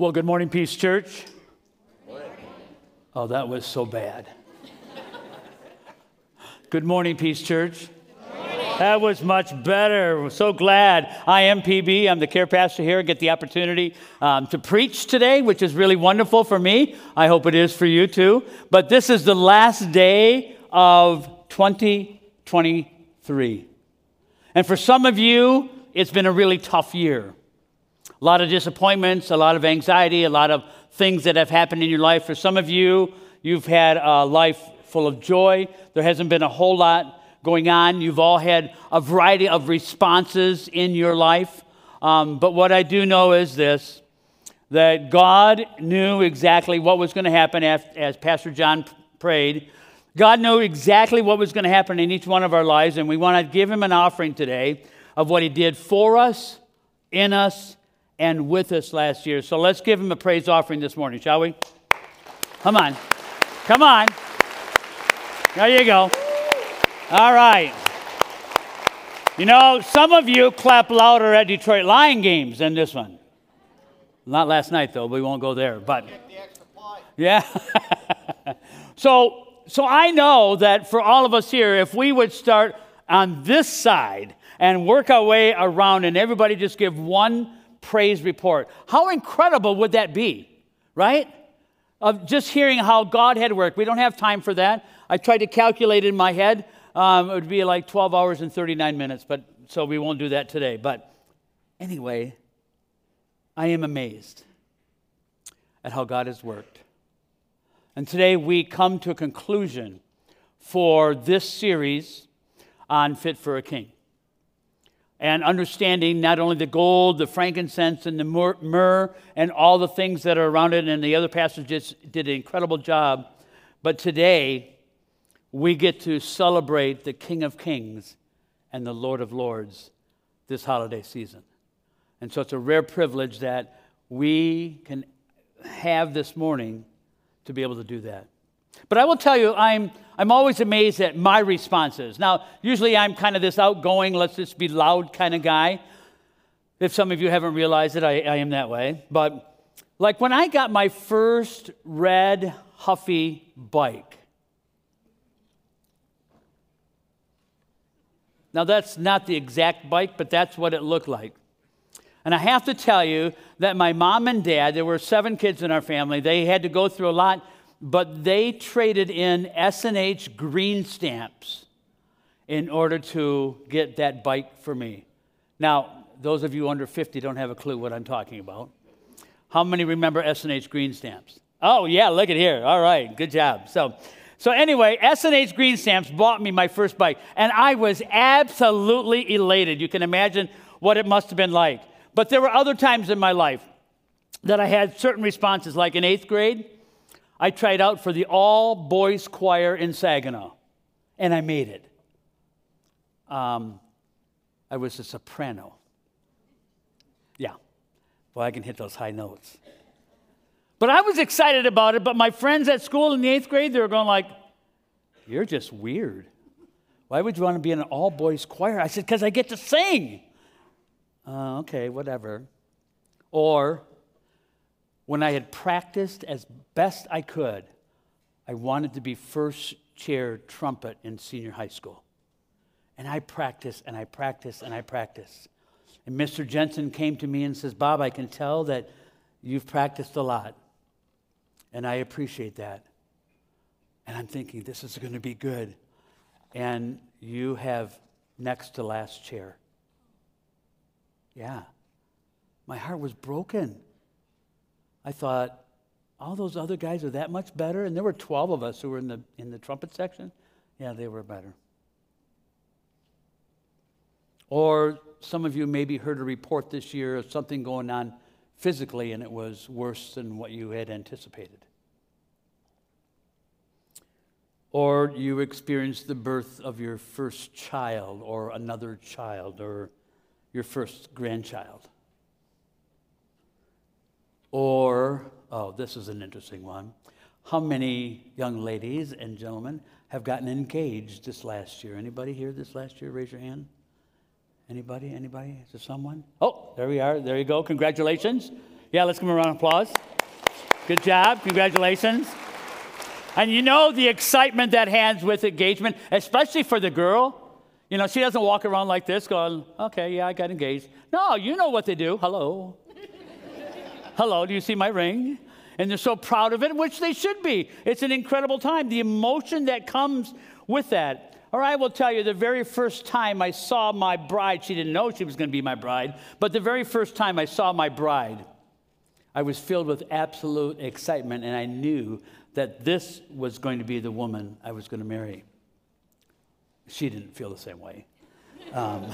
Well, good morning, Peace Church. Oh, that was so bad. good morning, Peace Church. That was much better. We're so glad. I am PB. I'm the care pastor here. I get the opportunity um, to preach today, which is really wonderful for me. I hope it is for you too. But this is the last day of 2023. And for some of you, it's been a really tough year. A lot of disappointments, a lot of anxiety, a lot of things that have happened in your life. For some of you, you've had a life full of joy. There hasn't been a whole lot going on. You've all had a variety of responses in your life. Um, but what I do know is this that God knew exactly what was going to happen as, as Pastor John prayed. God knew exactly what was going to happen in each one of our lives, and we want to give Him an offering today of what He did for us, in us, and with us last year. So let's give Him a praise offering this morning, shall we? Come on. Come on. There you go. All right. You know, some of you clap louder at Detroit Lion games than this one. Not last night, though. We won't go there. But yeah. so, so I know that for all of us here, if we would start on this side and work our way around, and everybody just give one praise report, how incredible would that be, right? Of just hearing how God had worked. We don't have time for that. I tried to calculate in my head. Um, it would be like 12 hours and 39 minutes, but so we won't do that today. But anyway, I am amazed at how God has worked. And today we come to a conclusion for this series on Fit for a King. And understanding not only the gold, the frankincense, and the myrrh, and all the things that are around it, and the other passages did an incredible job. But today, we get to celebrate the King of Kings and the Lord of Lords this holiday season. And so it's a rare privilege that we can have this morning to be able to do that. But I will tell you, I'm, I'm always amazed at my responses. Now, usually I'm kind of this outgoing, let's just be loud kind of guy. If some of you haven't realized it, I, I am that way. But like when I got my first red Huffy bike, Now, that's not the exact bike, but that's what it looked like. And I have to tell you that my mom and dad, there were seven kids in our family, they had to go through a lot, but they traded in S&H green stamps in order to get that bike for me. Now, those of you under 50 don't have a clue what I'm talking about. How many remember S&H green stamps? Oh, yeah, look at here. All right, good job. So, so anyway, S&H Green Stamps bought me my first bike, and I was absolutely elated. You can imagine what it must have been like. But there were other times in my life that I had certain responses, like in eighth grade, I tried out for the all boys choir in Saginaw, and I made it. Um, I was a soprano. Yeah. Well, I can hit those high notes. But I was excited about it, but my friends at school in the eighth grade, they were going like, you're just weird. Why would you want to be in an all boys choir? I said, because I get to sing. Uh, okay, whatever. Or when I had practiced as best I could, I wanted to be first chair trumpet in senior high school. And I practiced and I practiced and I practiced. And Mr. Jensen came to me and says, Bob, I can tell that you've practiced a lot. And I appreciate that. And I'm thinking, this is going to be good. And you have next to last chair. Yeah. My heart was broken. I thought, all those other guys are that much better? And there were 12 of us who were in the, in the trumpet section. Yeah, they were better. Or some of you maybe heard a report this year of something going on physically and it was worse than what you had anticipated. Or you experienced the birth of your first child or another child or your first grandchild. Or, oh, this is an interesting one. How many young ladies and gentlemen have gotten engaged this last year? Anybody here this last year? Raise your hand. Anybody? Anybody? Is there someone? Oh, there we are. There you go. Congratulations. Yeah, let's give them a round of applause. Good job. Congratulations. And you know the excitement that hands with engagement, especially for the girl. You know, she doesn't walk around like this going, okay, yeah, I got engaged. No, you know what they do. Hello. Hello, do you see my ring? And they're so proud of it, which they should be. It's an incredible time. The emotion that comes with that. Or I will tell you, the very first time I saw my bride, she didn't know she was going to be my bride, but the very first time I saw my bride, I was filled with absolute excitement, and I knew that this was going to be the woman I was going to marry. She didn't feel the same way. Um,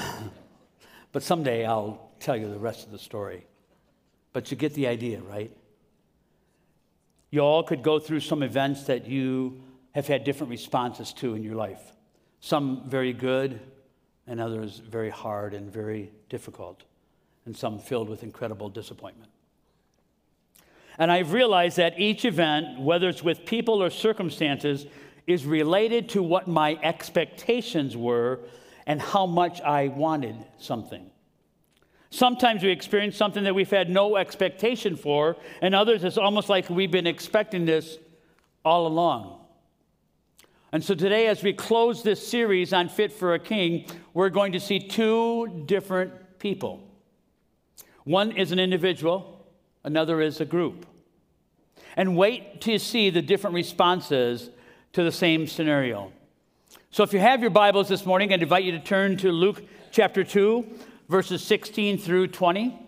but someday I'll tell you the rest of the story. But you get the idea, right? You all could go through some events that you have had different responses to in your life. Some very good, and others very hard and very difficult, and some filled with incredible disappointment. And I've realized that each event, whether it's with people or circumstances, is related to what my expectations were and how much I wanted something. Sometimes we experience something that we've had no expectation for, and others it's almost like we've been expecting this all along. And so today, as we close this series on Fit for a King, we're going to see two different people. One is an individual, another is a group. And wait to see the different responses to the same scenario. So if you have your Bibles this morning, I'd invite you to turn to Luke chapter 2, verses 16 through 20.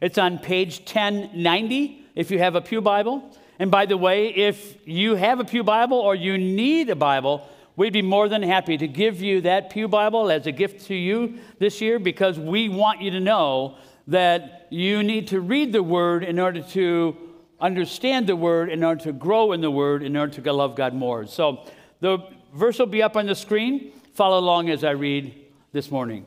It's on page 1090 if you have a Pew Bible. And by the way, if you have a Pew Bible or you need a Bible, we'd be more than happy to give you that Pew Bible as a gift to you this year because we want you to know that you need to read the Word in order to understand the Word, in order to grow in the Word, in order to love God more. So the verse will be up on the screen. Follow along as I read this morning.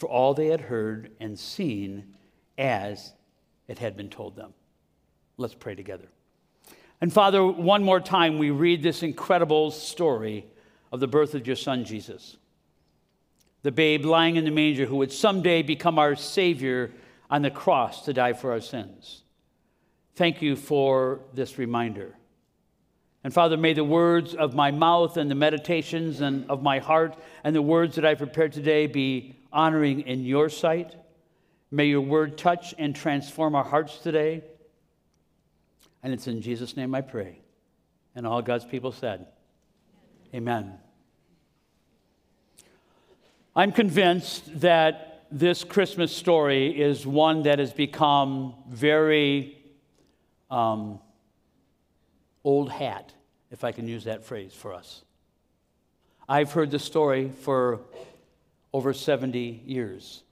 for all they had heard and seen as it had been told them. Let's pray together. And Father, one more time, we read this incredible story of the birth of your son, Jesus. The babe lying in the manger who would someday become our Savior on the cross to die for our sins. Thank you for this reminder. And Father, may the words of my mouth and the meditations and of my heart and the words that I prepared today be honoring in your sight. May your word touch and transform our hearts today. And it's in Jesus' name I pray. And all God's people said, Amen. I'm convinced that this Christmas story is one that has become very um, old hat, if I can use that phrase for us. I've heard the story for over 70 years.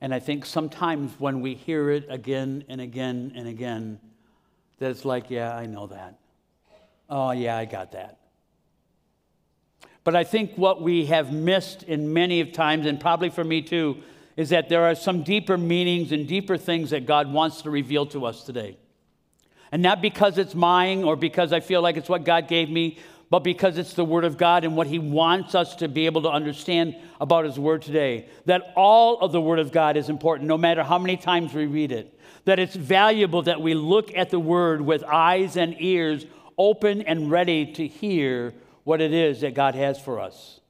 And I think sometimes when we hear it again and again and again, that it's like, yeah, I know that. Oh, yeah, I got that. But I think what we have missed in many of times, and probably for me too, is that there are some deeper meanings and deeper things that God wants to reveal to us today. And not because it's mine or because I feel like it's what God gave me, but because it's the Word of God and what He wants us to be able to understand about His Word today. That all of the Word of God is important, no matter how many times we read it. That it's valuable that we look at the Word with eyes and ears open and ready to hear what it is that God has for us.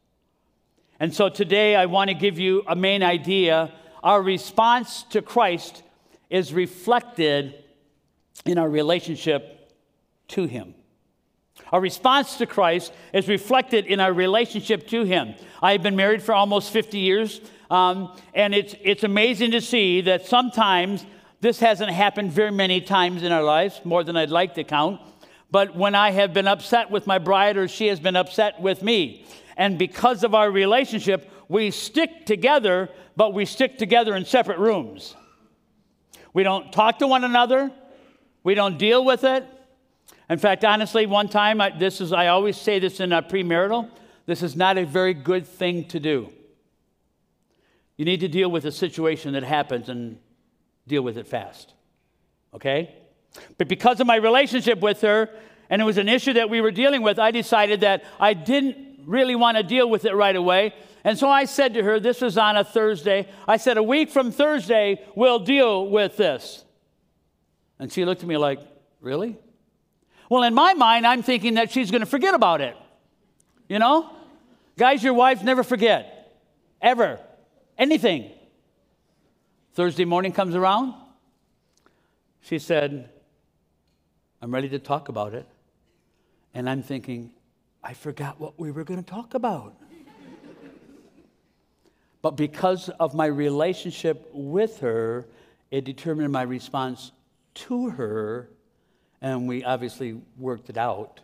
And so today I want to give you a main idea. Our response to Christ is reflected in our relationship to Him. Our response to Christ is reflected in our relationship to Him. I have been married for almost 50 years, um, and it's, it's amazing to see that sometimes this hasn't happened very many times in our lives, more than I'd like to count. But when I have been upset with my bride or she has been upset with me, and because of our relationship, we stick together, but we stick together in separate rooms. We don't talk to one another. We don't deal with it. In fact, honestly, one time, I, this is, I always say this in a premarital, this is not a very good thing to do. You need to deal with a situation that happens and deal with it fast. Okay? But because of my relationship with her, and it was an issue that we were dealing with, I decided that I didn't really want to deal with it right away. And so I said to her, this was on a Thursday, I said, a week from Thursday, we'll deal with this. And she looked at me like, really? Well, in my mind, I'm thinking that she's going to forget about it. You know? Guys, your wives never forget, ever, anything. Thursday morning comes around. She said, I'm ready to talk about it. And I'm thinking, I forgot what we were going to talk about. but because of my relationship with her, it determined my response to her, and we obviously worked it out.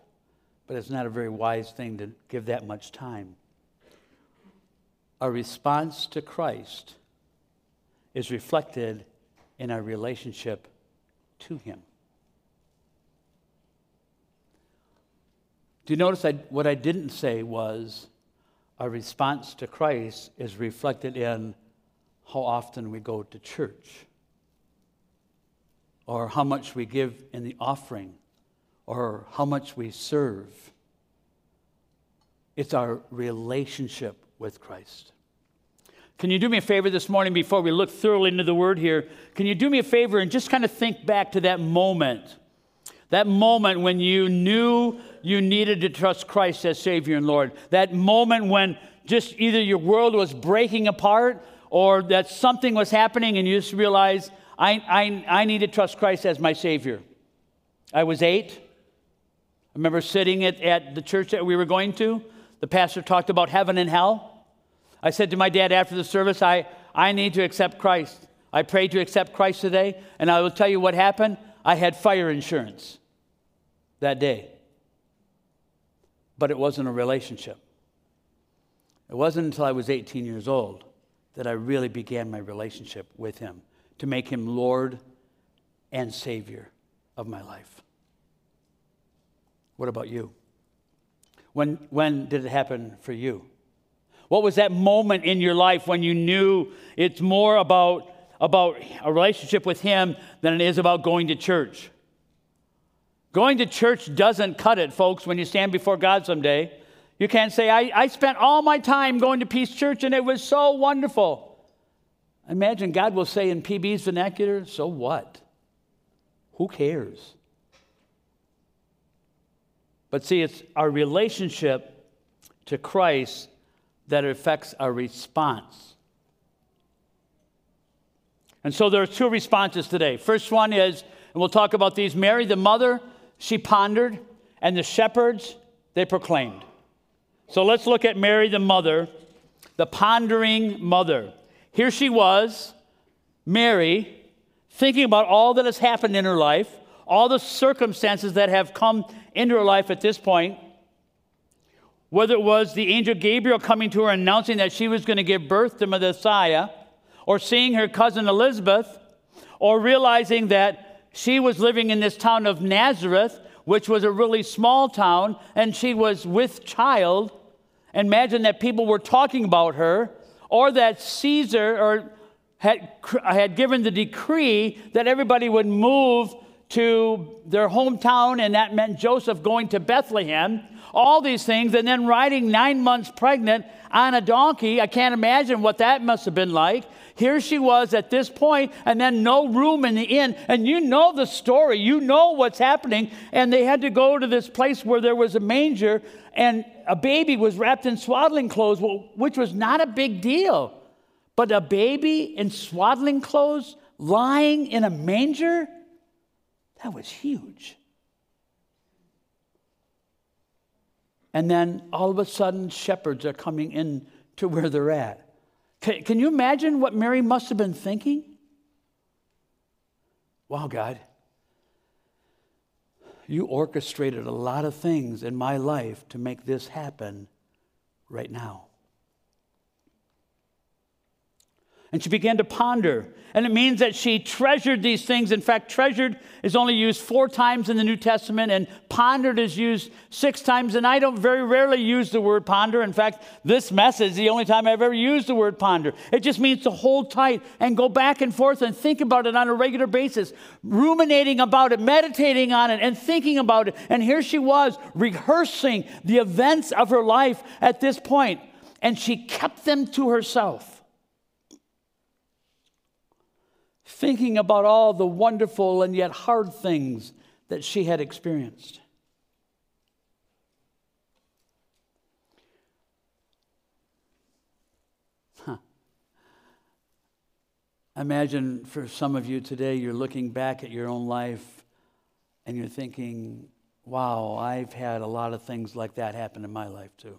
But it's not a very wise thing to give that much time. Our response to Christ is reflected in our relationship to Him. Do you notice I, what I didn't say was our response to Christ is reflected in how often we go to church, or how much we give in the offering, or how much we serve. It's our relationship with Christ. Can you do me a favor this morning before we look thoroughly into the word here? Can you do me a favor and just kind of think back to that moment? That moment when you knew you needed to trust Christ as Savior and Lord. That moment when just either your world was breaking apart or that something was happening and you just realized, I, I, I need to trust Christ as my Savior. I was eight. I remember sitting at, at the church that we were going to. The pastor talked about heaven and hell. I said to my dad after the service, I, I need to accept Christ. I prayed to accept Christ today, and I will tell you what happened. I had fire insurance that day. But it wasn't a relationship. It wasn't until I was 18 years old that I really began my relationship with Him to make Him Lord and Savior of my life. What about you? When, when did it happen for you? What was that moment in your life when you knew it's more about, about a relationship with Him than it is about going to church? Going to church doesn't cut it, folks, when you stand before God someday. You can't say, I, I spent all my time going to Peace Church and it was so wonderful. Imagine God will say in PB's vernacular, so what? Who cares? But see, it's our relationship to Christ that affects our response. And so there are two responses today. First one is, and we'll talk about these Mary, the mother, she pondered, and the shepherds, they proclaimed. So let's look at Mary, the mother, the pondering mother. Here she was, Mary, thinking about all that has happened in her life, all the circumstances that have come into her life at this point. Whether it was the angel Gabriel coming to her announcing that she was going to give birth to Messiah, or seeing her cousin Elizabeth, or realizing that she was living in this town of Nazareth, which was a really small town, and she was with child. Imagine that people were talking about her, or that Caesar or had, had given the decree that everybody would move to their hometown, and that meant Joseph going to Bethlehem. All these things, and then riding nine months pregnant on a donkey. I can't imagine what that must have been like. Here she was at this point, and then no room in the inn. And you know the story, you know what's happening. And they had to go to this place where there was a manger, and a baby was wrapped in swaddling clothes, which was not a big deal. But a baby in swaddling clothes lying in a manger, that was huge. And then all of a sudden, shepherds are coming in to where they're at. Can, you imagine what Mary must have been thinking? Wow, God, you orchestrated a lot of things in my life to make this happen right now. And she began to ponder. And it means that she treasured these things. In fact, treasured is only used four times in the New Testament, and pondered is used six times. And I don't very rarely use the word ponder. In fact, this message is the only time I've ever used the word ponder. It just means to hold tight and go back and forth and think about it on a regular basis, ruminating about it, meditating on it, and thinking about it. And here she was rehearsing the events of her life at this point, and she kept them to herself thinking about all the wonderful and yet hard things that she had experienced. Huh. Imagine for some of you today, you're looking back at your own life and you're thinking, wow, I've had a lot of things like that happen in my life too.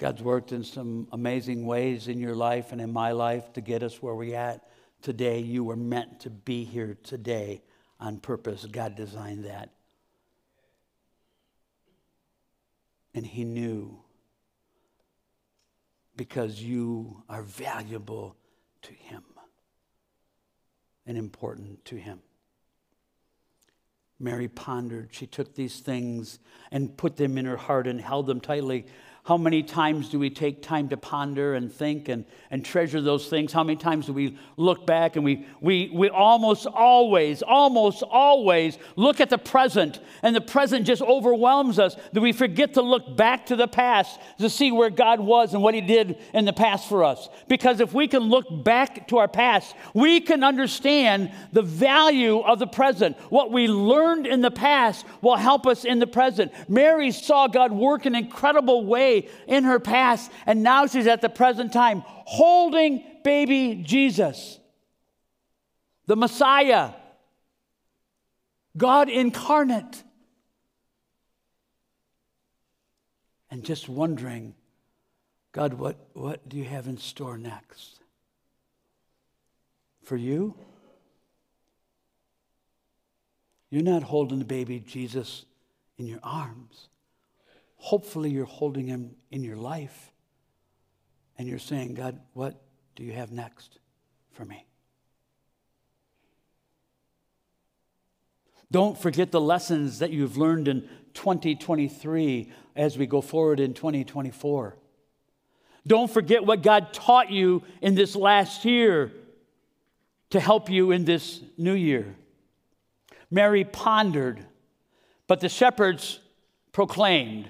God's worked in some amazing ways in your life and in my life to get us where we're at today. You were meant to be here today on purpose. God designed that. And He knew because you are valuable to Him and important to Him. Mary pondered. She took these things and put them in her heart and held them tightly. How many times do we take time to ponder and think and, and treasure those things? How many times do we look back and we, we, we almost always, almost always look at the present and the present just overwhelms us that we forget to look back to the past to see where God was and what He did in the past for us? Because if we can look back to our past, we can understand the value of the present. What we learned in the past will help us in the present. Mary saw God work in incredible ways in her past, and now she's at the present time holding baby Jesus, the Messiah, God incarnate. And just wondering, God, what, what do you have in store next? For you? You're not holding the baby Jesus in your arms. Hopefully, you're holding him in your life and you're saying, God, what do you have next for me? Don't forget the lessons that you've learned in 2023 as we go forward in 2024. Don't forget what God taught you in this last year to help you in this new year. Mary pondered, but the shepherds proclaimed.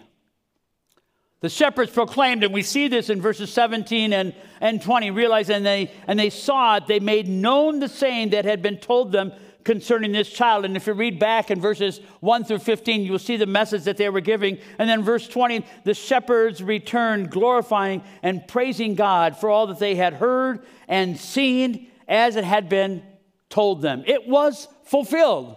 The shepherds proclaimed, and we see this in verses 17 and, and 20, realize, and they, and they saw it, they made known the saying that had been told them concerning this child. And if you read back in verses 1 through 15, you will see the message that they were giving. And then verse 20, the shepherds returned, glorifying and praising God for all that they had heard and seen as it had been told them. It was fulfilled.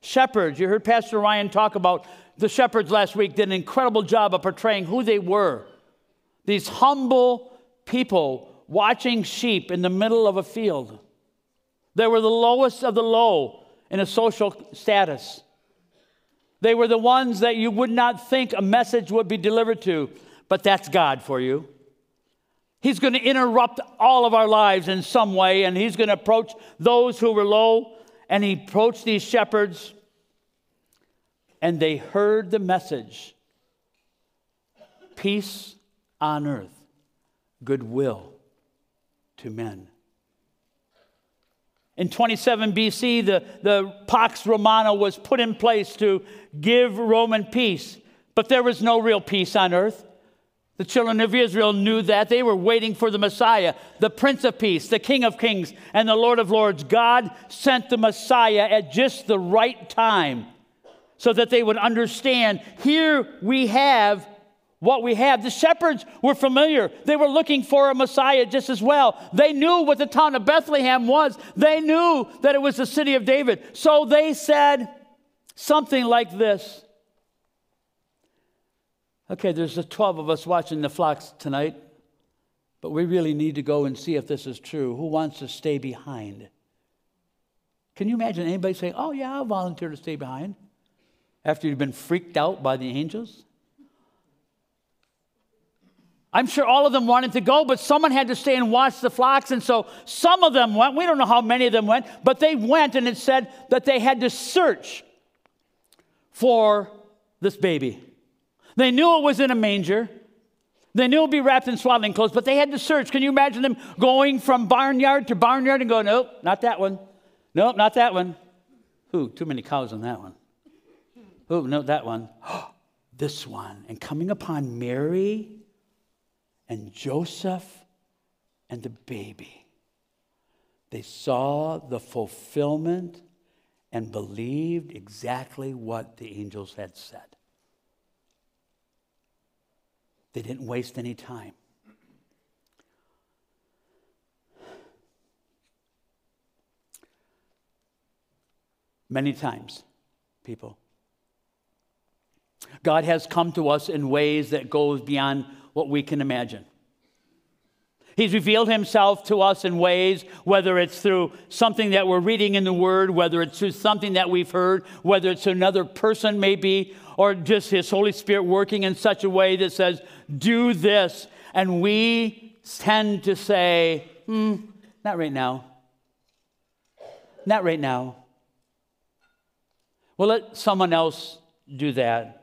Shepherds, you heard Pastor Ryan talk about the shepherds last week did an incredible job of portraying who they were. These humble people watching sheep in the middle of a field. They were the lowest of the low in a social status. They were the ones that you would not think a message would be delivered to, but that's God for you. He's going to interrupt all of our lives in some way, and He's going to approach those who were low, and He approached these shepherds and they heard the message peace on earth, goodwill to men. In 27 BC, the, the Pax Romana was put in place to give Roman peace, but there was no real peace on earth. The children of Israel knew that. They were waiting for the Messiah, the Prince of Peace, the King of Kings, and the Lord of Lords. God sent the Messiah at just the right time so that they would understand here we have what we have. The shepherds were familiar. They were looking for a Messiah just as well. They knew what the town of Bethlehem was, they knew that it was the city of David. So they said something like this Okay, there's the 12 of us watching the flocks tonight, but we really need to go and see if this is true. Who wants to stay behind? Can you imagine anybody saying, Oh, yeah, I'll volunteer to stay behind? after you've been freaked out by the angels? I'm sure all of them wanted to go, but someone had to stay and watch the flocks. And so some of them went. We don't know how many of them went, but they went, and it said that they had to search for this baby. They knew it was in a manger. They knew it would be wrapped in swaddling clothes, but they had to search. Can you imagine them going from barnyard to barnyard and going, nope, not that one. Nope, not that one. Ooh, too many cows on that one. Ooh, no, that one. this one. And coming upon Mary and Joseph and the baby, they saw the fulfillment and believed exactly what the angels had said. They didn't waste any time. Many times, people. God has come to us in ways that goes beyond what we can imagine. He's revealed himself to us in ways, whether it's through something that we're reading in the Word, whether it's through something that we've heard, whether it's another person, maybe, or just His Holy Spirit working in such a way that says, do this. And we tend to say, hmm, not right now. Not right now. Well, let someone else do that.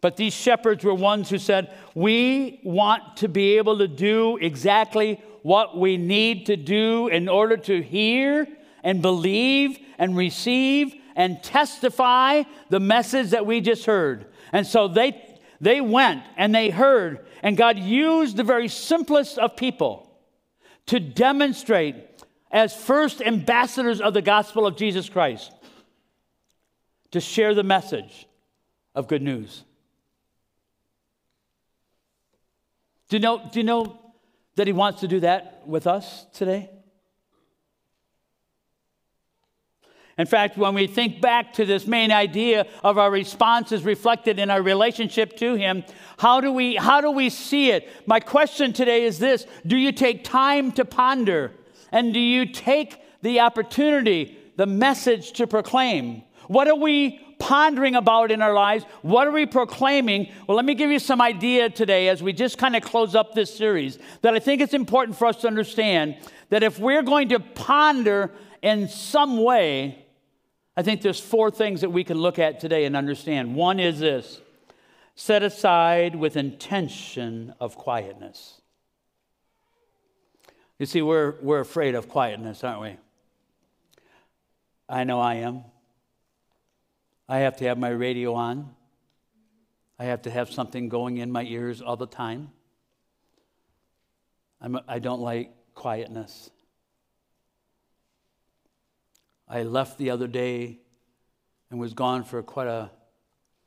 But these shepherds were ones who said, We want to be able to do exactly what we need to do in order to hear and believe and receive and testify the message that we just heard. And so they they went and they heard, and God used the very simplest of people to demonstrate as first ambassadors of the gospel of Jesus Christ to share the message of good news. Do you know, do you know that He wants to do that with us today? In fact, when we think back to this main idea of our responses reflected in our relationship to Him, how do we, how do we see it? My question today is this Do you take time to ponder? And do you take the opportunity, the message to proclaim? What are we pondering about in our lives? What are we proclaiming? Well, let me give you some idea today as we just kind of close up this series that I think it's important for us to understand that if we're going to ponder in some way, I think there's four things that we can look at today and understand. One is this set aside with intention of quietness. You see, we're, we're afraid of quietness, aren't we? I know I am. I have to have my radio on. I have to have something going in my ears all the time. I'm, I don't like quietness. I left the other day and was gone for quite a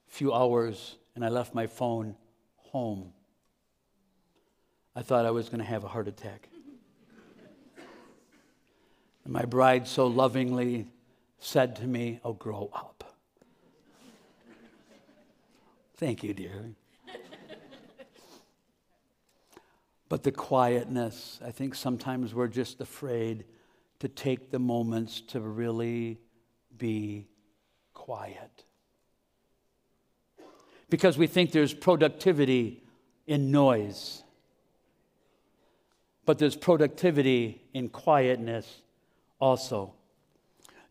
few hours, and I left my phone home. I thought I was going to have a heart attack. And my bride so lovingly said to me, Oh, grow up. Thank you, dear. but the quietness, I think sometimes we're just afraid to take the moments to really be quiet. Because we think there's productivity in noise, but there's productivity in quietness also.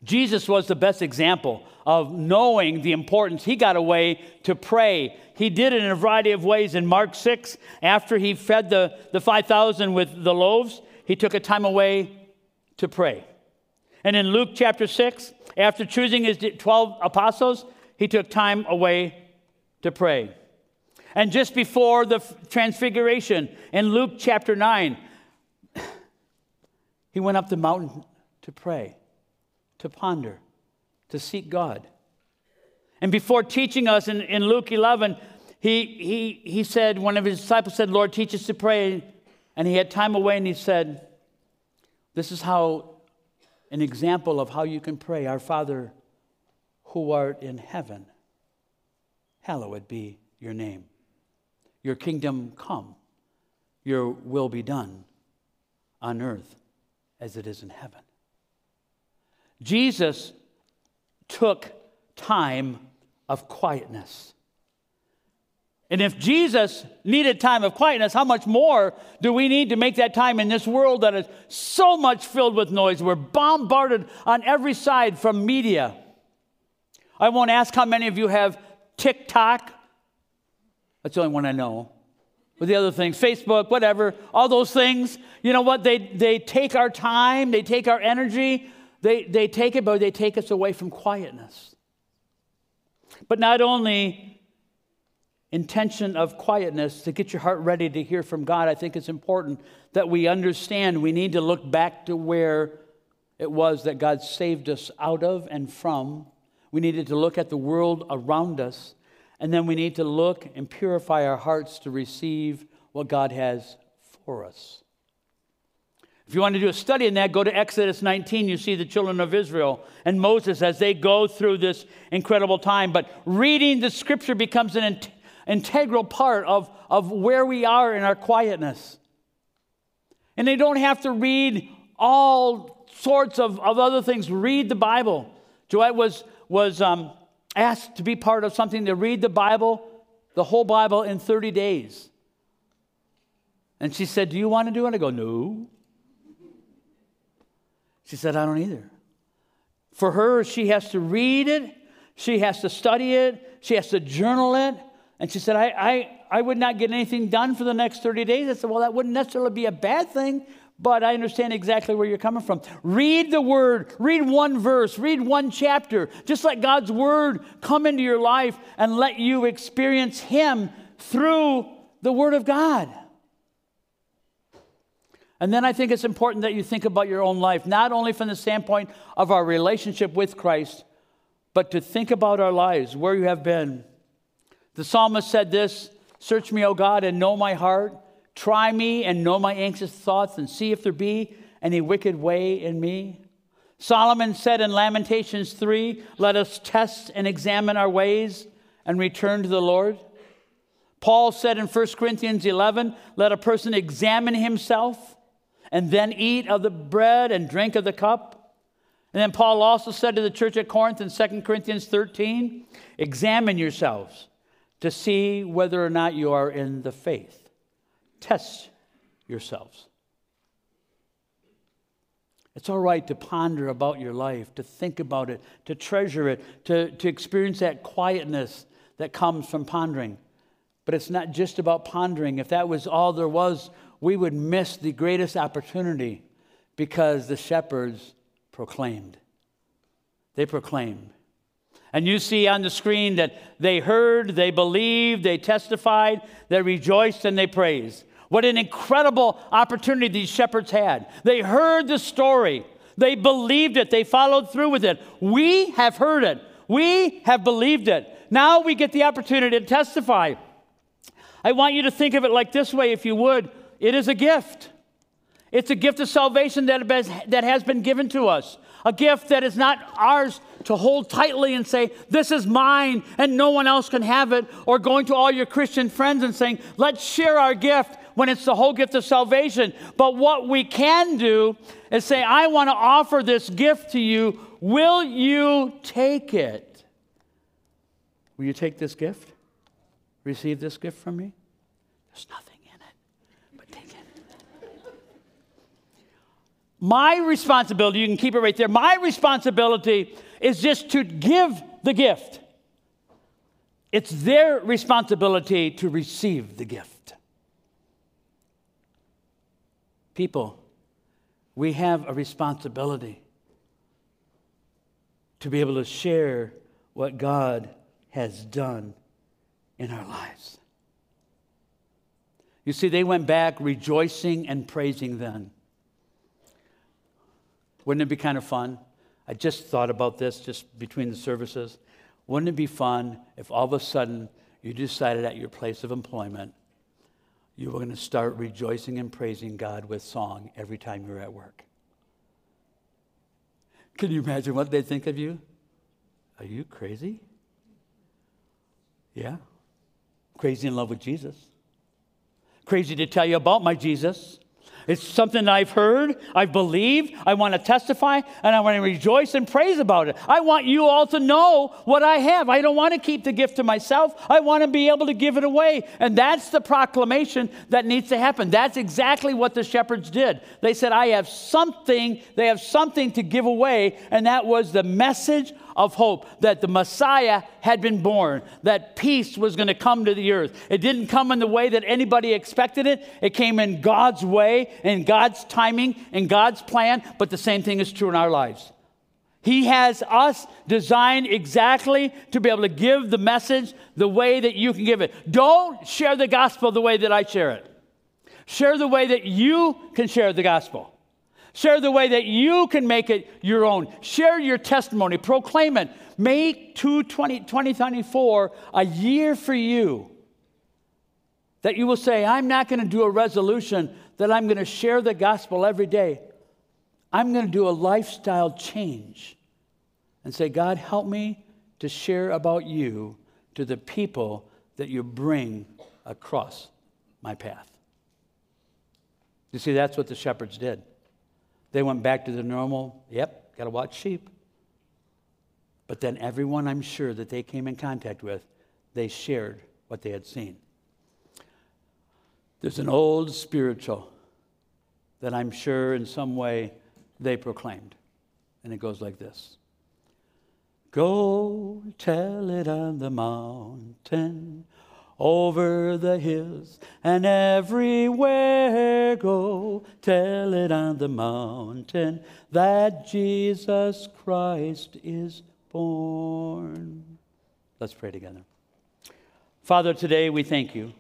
Jesus was the best example of knowing the importance. He got away to pray. He did it in a variety of ways. In Mark 6, after he fed the, the 5,000 with the loaves, he took a time away to pray. And in Luke chapter 6, after choosing his 12 apostles, he took time away to pray. And just before the transfiguration, in Luke chapter 9, he went up the mountain to pray, to ponder, to seek God. And before teaching us in, in Luke 11, he, he, he said, one of his disciples said, Lord, teach us to pray. And he had time away and he said, this is how, an example of how you can pray Our Father who art in heaven, hallowed be your name. Your kingdom come, your will be done on earth as it is in heaven. Jesus took time of quietness. And if Jesus needed time of quietness, how much more do we need to make that time in this world that is so much filled with noise? We're bombarded on every side from media. I won't ask how many of you have TikTok. That's the only one I know. But the other things, Facebook, whatever, all those things, you know what? They, they take our time, they take our energy, they, they take it, but they take us away from quietness. But not only intention of quietness to get your heart ready to hear from God, I think it's important that we understand we need to look back to where it was that God saved us out of and from. We needed to look at the world around us, and then we need to look and purify our hearts to receive what God has for us. If you want to do a study in that, go to Exodus 19. You see the children of Israel and Moses as they go through this incredible time. But reading the scripture becomes an integral part of, of where we are in our quietness. And they don't have to read all sorts of, of other things. Read the Bible. Joette was, was um, asked to be part of something to read the Bible, the whole Bible, in 30 days. And she said, Do you want to do it? I go, No. She said, I don't either. For her, she has to read it, she has to study it, she has to journal it, and she said, I, I, I would not get anything done for the next 30 days. I said, Well, that wouldn't necessarily be a bad thing, but I understand exactly where you're coming from. Read the word, read one verse, read one chapter. Just let God's word come into your life and let you experience Him through the word of God. And then I think it's important that you think about your own life, not only from the standpoint of our relationship with Christ, but to think about our lives, where you have been, the psalmist said this Search me, O God, and know my heart. Try me and know my anxious thoughts, and see if there be any wicked way in me. Solomon said in Lamentations 3 Let us test and examine our ways and return to the Lord. Paul said in 1 Corinthians 11 Let a person examine himself and then eat of the bread and drink of the cup. And then Paul also said to the church at Corinth in 2 Corinthians 13 Examine yourselves to see whether or not you are in the faith. Test yourselves. It's all right to ponder about your life, to think about it, to treasure it, to, to experience that quietness that comes from pondering. But it's not just about pondering. If that was all there was, we would miss the greatest opportunity because the shepherds proclaimed. They proclaimed. And you see on the screen that they heard, they believed, they testified, they rejoiced, and they praised. What an incredible opportunity these shepherds had. They heard the story, they believed it, they followed through with it. We have heard it, we have believed it. Now we get the opportunity to testify. I want you to think of it like this way, if you would it is a gift. It's a gift of salvation that has been given to us a gift that is not ours to hold tightly and say, This is mine and no one else can have it, or going to all your Christian friends and saying, Let's share our gift when it's the whole gift of salvation. But what we can do is say, I want to offer this gift to you. Will you take it? Will you take this gift? Receive this gift from me? There's nothing. My responsibility, you can keep it right there, my responsibility is just to give the gift. It's their responsibility to receive the gift. People, we have a responsibility to be able to share what God has done in our lives. You see, they went back rejoicing and praising then. Wouldn't it be kind of fun? I just thought about this just between the services. Wouldn't it be fun if all of a sudden you decided at your place of employment you were going to start rejoicing and praising God with song every time you're at work? Can you imagine what they'd think of you? Are you crazy? Yeah. Crazy in love with Jesus. Crazy to tell you about my Jesus. It's something I've heard, I believe, I want to testify, and I want to rejoice and praise about it. I want you all to know what I have. I don't want to keep the gift to myself. I want to be able to give it away. And that's the proclamation that needs to happen. That's exactly what the shepherds did. They said, I have something, they have something to give away, and that was the message of hope that the Messiah had been born, that peace was going to come to the earth. It didn't come in the way that anybody expected it, it came in God's way, in God's timing, in God's plan, but the same thing is true in our lives. He has us designed exactly to be able to give the message the way that you can give it. Don't share the gospel the way that I share it. Share the way that you can share the gospel. Share the way that you can make it your own. Share your testimony. Proclaim it. Make 2024 a year for you. That you will say, I'm not going to do a resolution that I'm going to share the gospel every day. I'm going to do a lifestyle change and say, God, help me to share about you to the people that you bring across my path. You see, that's what the shepherds did. They went back to the normal, yep, got to watch sheep. But then everyone I'm sure that they came in contact with, they shared what they had seen. There's an old spiritual that I'm sure in some way they proclaimed. And it goes like this Go tell it on the mountain over the hills and everywhere go. Tell it on the mountain that Jesus Christ is born. Let's pray together. Father, today we thank you.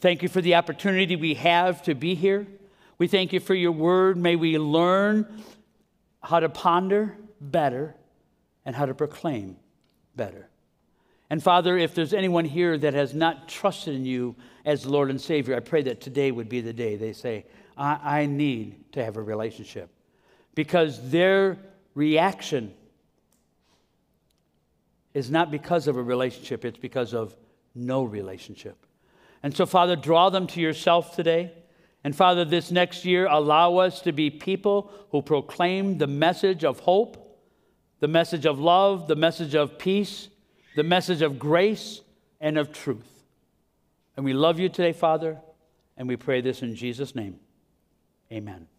Thank you for the opportunity we have to be here. We thank you for your word. May we learn how to ponder better and how to proclaim better. And Father, if there's anyone here that has not trusted in you as Lord and Savior, I pray that today would be the day they say, I, I need to have a relationship. Because their reaction is not because of a relationship, it's because of no relationship. And so, Father, draw them to yourself today. And Father, this next year, allow us to be people who proclaim the message of hope, the message of love, the message of peace, the message of grace and of truth. And we love you today, Father, and we pray this in Jesus' name. Amen.